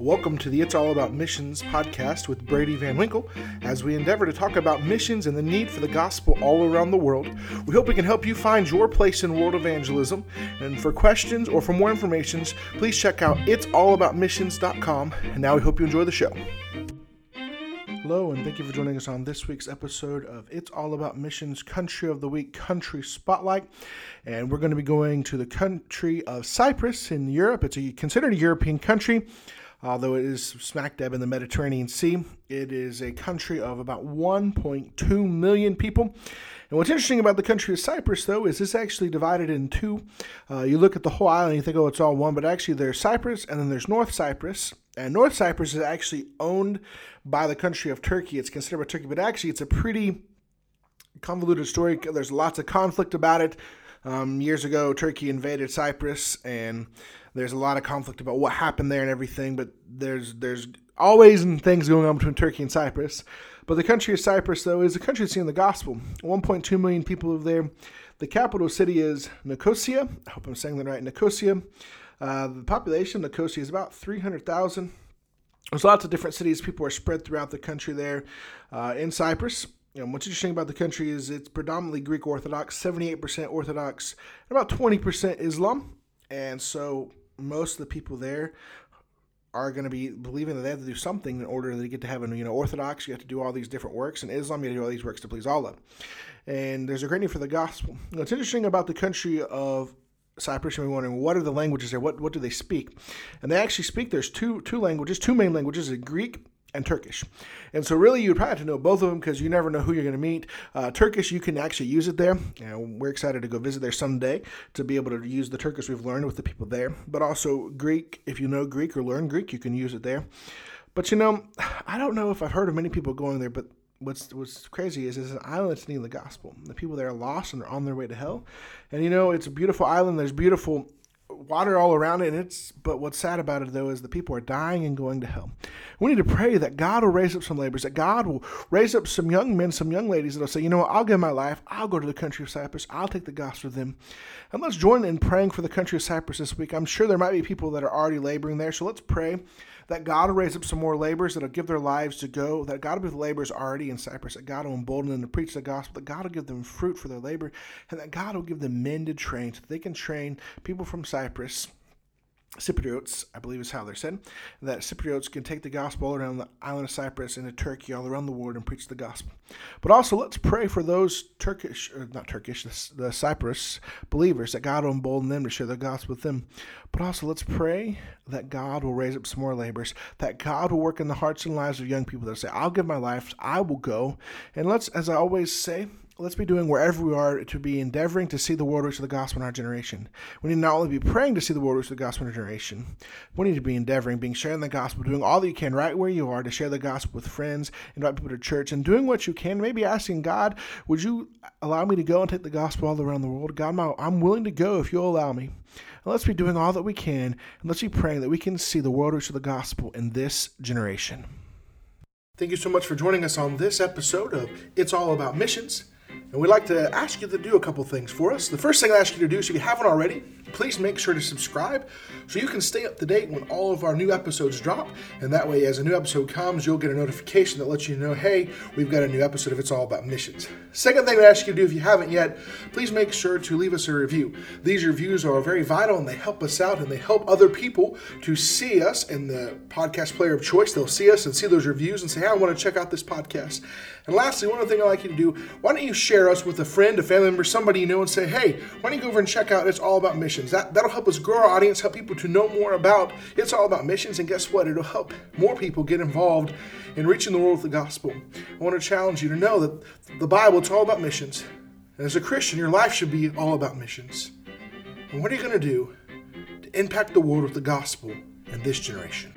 Welcome to the It's All About Missions podcast with Brady Van Winkle as we endeavor to talk about missions and the need for the gospel all around the world. We hope we can help you find your place in world evangelism. And for questions or for more information, please check out it'sallaboutmissions.com. And now we hope you enjoy the show. Hello, and thank you for joining us on this week's episode of It's All About Missions Country of the Week Country Spotlight. And we're going to be going to the country of Cyprus in Europe. It's a, considered a European country although it is smack dab in the Mediterranean Sea. It is a country of about 1.2 million people. And what's interesting about the country of Cyprus, though, is this actually divided in two. Uh, you look at the whole island, you think, oh, it's all one, but actually there's Cyprus and then there's North Cyprus. And North Cyprus is actually owned by the country of Turkey. It's considered by Turkey, but actually it's a pretty convoluted story. There's lots of conflict about it. Um, years ago, Turkey invaded Cyprus, and there's a lot of conflict about what happened there and everything. But there's there's always things going on between Turkey and Cyprus. But the country of Cyprus, though, is a country seeing the gospel. 1.2 million people live there. The capital city is Nicosia. I hope I'm saying that right. Nicosia. Uh, the population of Nicosia is about 300,000. There's lots of different cities. People are spread throughout the country there. Uh, in Cyprus, know, what's interesting about the country is it's predominantly Greek Orthodox, 78% Orthodox, and about 20% Islam. And so most of the people there are going to be believing that they have to do something in order to get to heaven. You know, Orthodox, you have to do all these different works, and Islam, you have to do all these works to please Allah. And there's a great need for the gospel. What's interesting about the country of Cyprus, you may wondering, what are the languages there? What, what do they speak? And they actually speak, there's two, two languages, two main languages, Greek and Turkish. And so, really, you'd probably have to know both of them because you never know who you're going to meet. Uh, Turkish, you can actually use it there. And we're excited to go visit there someday to be able to use the Turkish we've learned with the people there. But also, Greek, if you know Greek or learn Greek, you can use it there. But you know, I don't know if I've heard of many people going there, but what's what's crazy is it's an island that's needing the gospel. The people there are lost and they're on their way to hell. And you know, it's a beautiful island. There's beautiful water all around it. And it's but what's sad about it though is the people are dying and going to hell. We need to pray that God will raise up some laborers, that God will raise up some young men, some young ladies that'll say, you know what, I'll give my life. I'll go to the country of Cyprus. I'll take the gospel to them. And let's join in praying for the country of Cyprus this week. I'm sure there might be people that are already laboring there. So let's pray that God will raise up some more laborers that'll give their lives to go, that God will be with laborers already in Cyprus, that God will embolden them to preach the gospel, that God will give them fruit for their labor, and that God will give them men to train so they can train people from Cyprus Cypriots, I believe is how they're said, that Cypriots can take the gospel around the island of Cyprus into Turkey, all around the world, and preach the gospel. But also, let's pray for those Turkish, or not Turkish, the, the Cyprus believers, that God will embolden them to share the gospel with them. But also, let's pray that God will raise up some more laborers, that God will work in the hearts and lives of young people that say, I'll give my life, I will go. And let's, as I always say, let's be doing wherever we are to be endeavoring to see the world reach the gospel in our generation. We need not only be praying to see the world reach the gospel in our generation, we need to be endeavoring, being sharing the gospel, doing all that you can right where you are to share the gospel with friends, invite people to church, and doing what you can. Maybe asking God, would you allow me to go and take the gospel all around the world? God, I'm willing to go if you'll allow me. And let's be doing all that we can, and let's be praying that we can see the world reach the gospel in this generation. Thank you so much for joining us on this episode of It's All About Missions. And we'd like to ask you to do a couple things for us. The first thing I ask you to do, so if you haven't already, please make sure to subscribe so you can stay up to date when all of our new episodes drop. And that way, as a new episode comes, you'll get a notification that lets you know, hey, we've got a new episode if it's all about missions. Second thing I ask you to do, if you haven't yet, please make sure to leave us a review. These reviews are very vital and they help us out and they help other people to see us in the podcast player of choice. They'll see us and see those reviews and say, hey, I want to check out this podcast. And lastly, one other thing I'd like you to do, why don't you share us with a friend, a family member, somebody you know, and say, hey, why don't you go over and check out It's All About Missions? That, that'll help us grow our audience, help people to know more about It's All About Missions. And guess what? It'll help more people get involved in reaching the world with the gospel. I want to challenge you to know that the Bible, it's all about missions. And as a Christian, your life should be all about missions. And what are you going to do to impact the world with the gospel in this generation?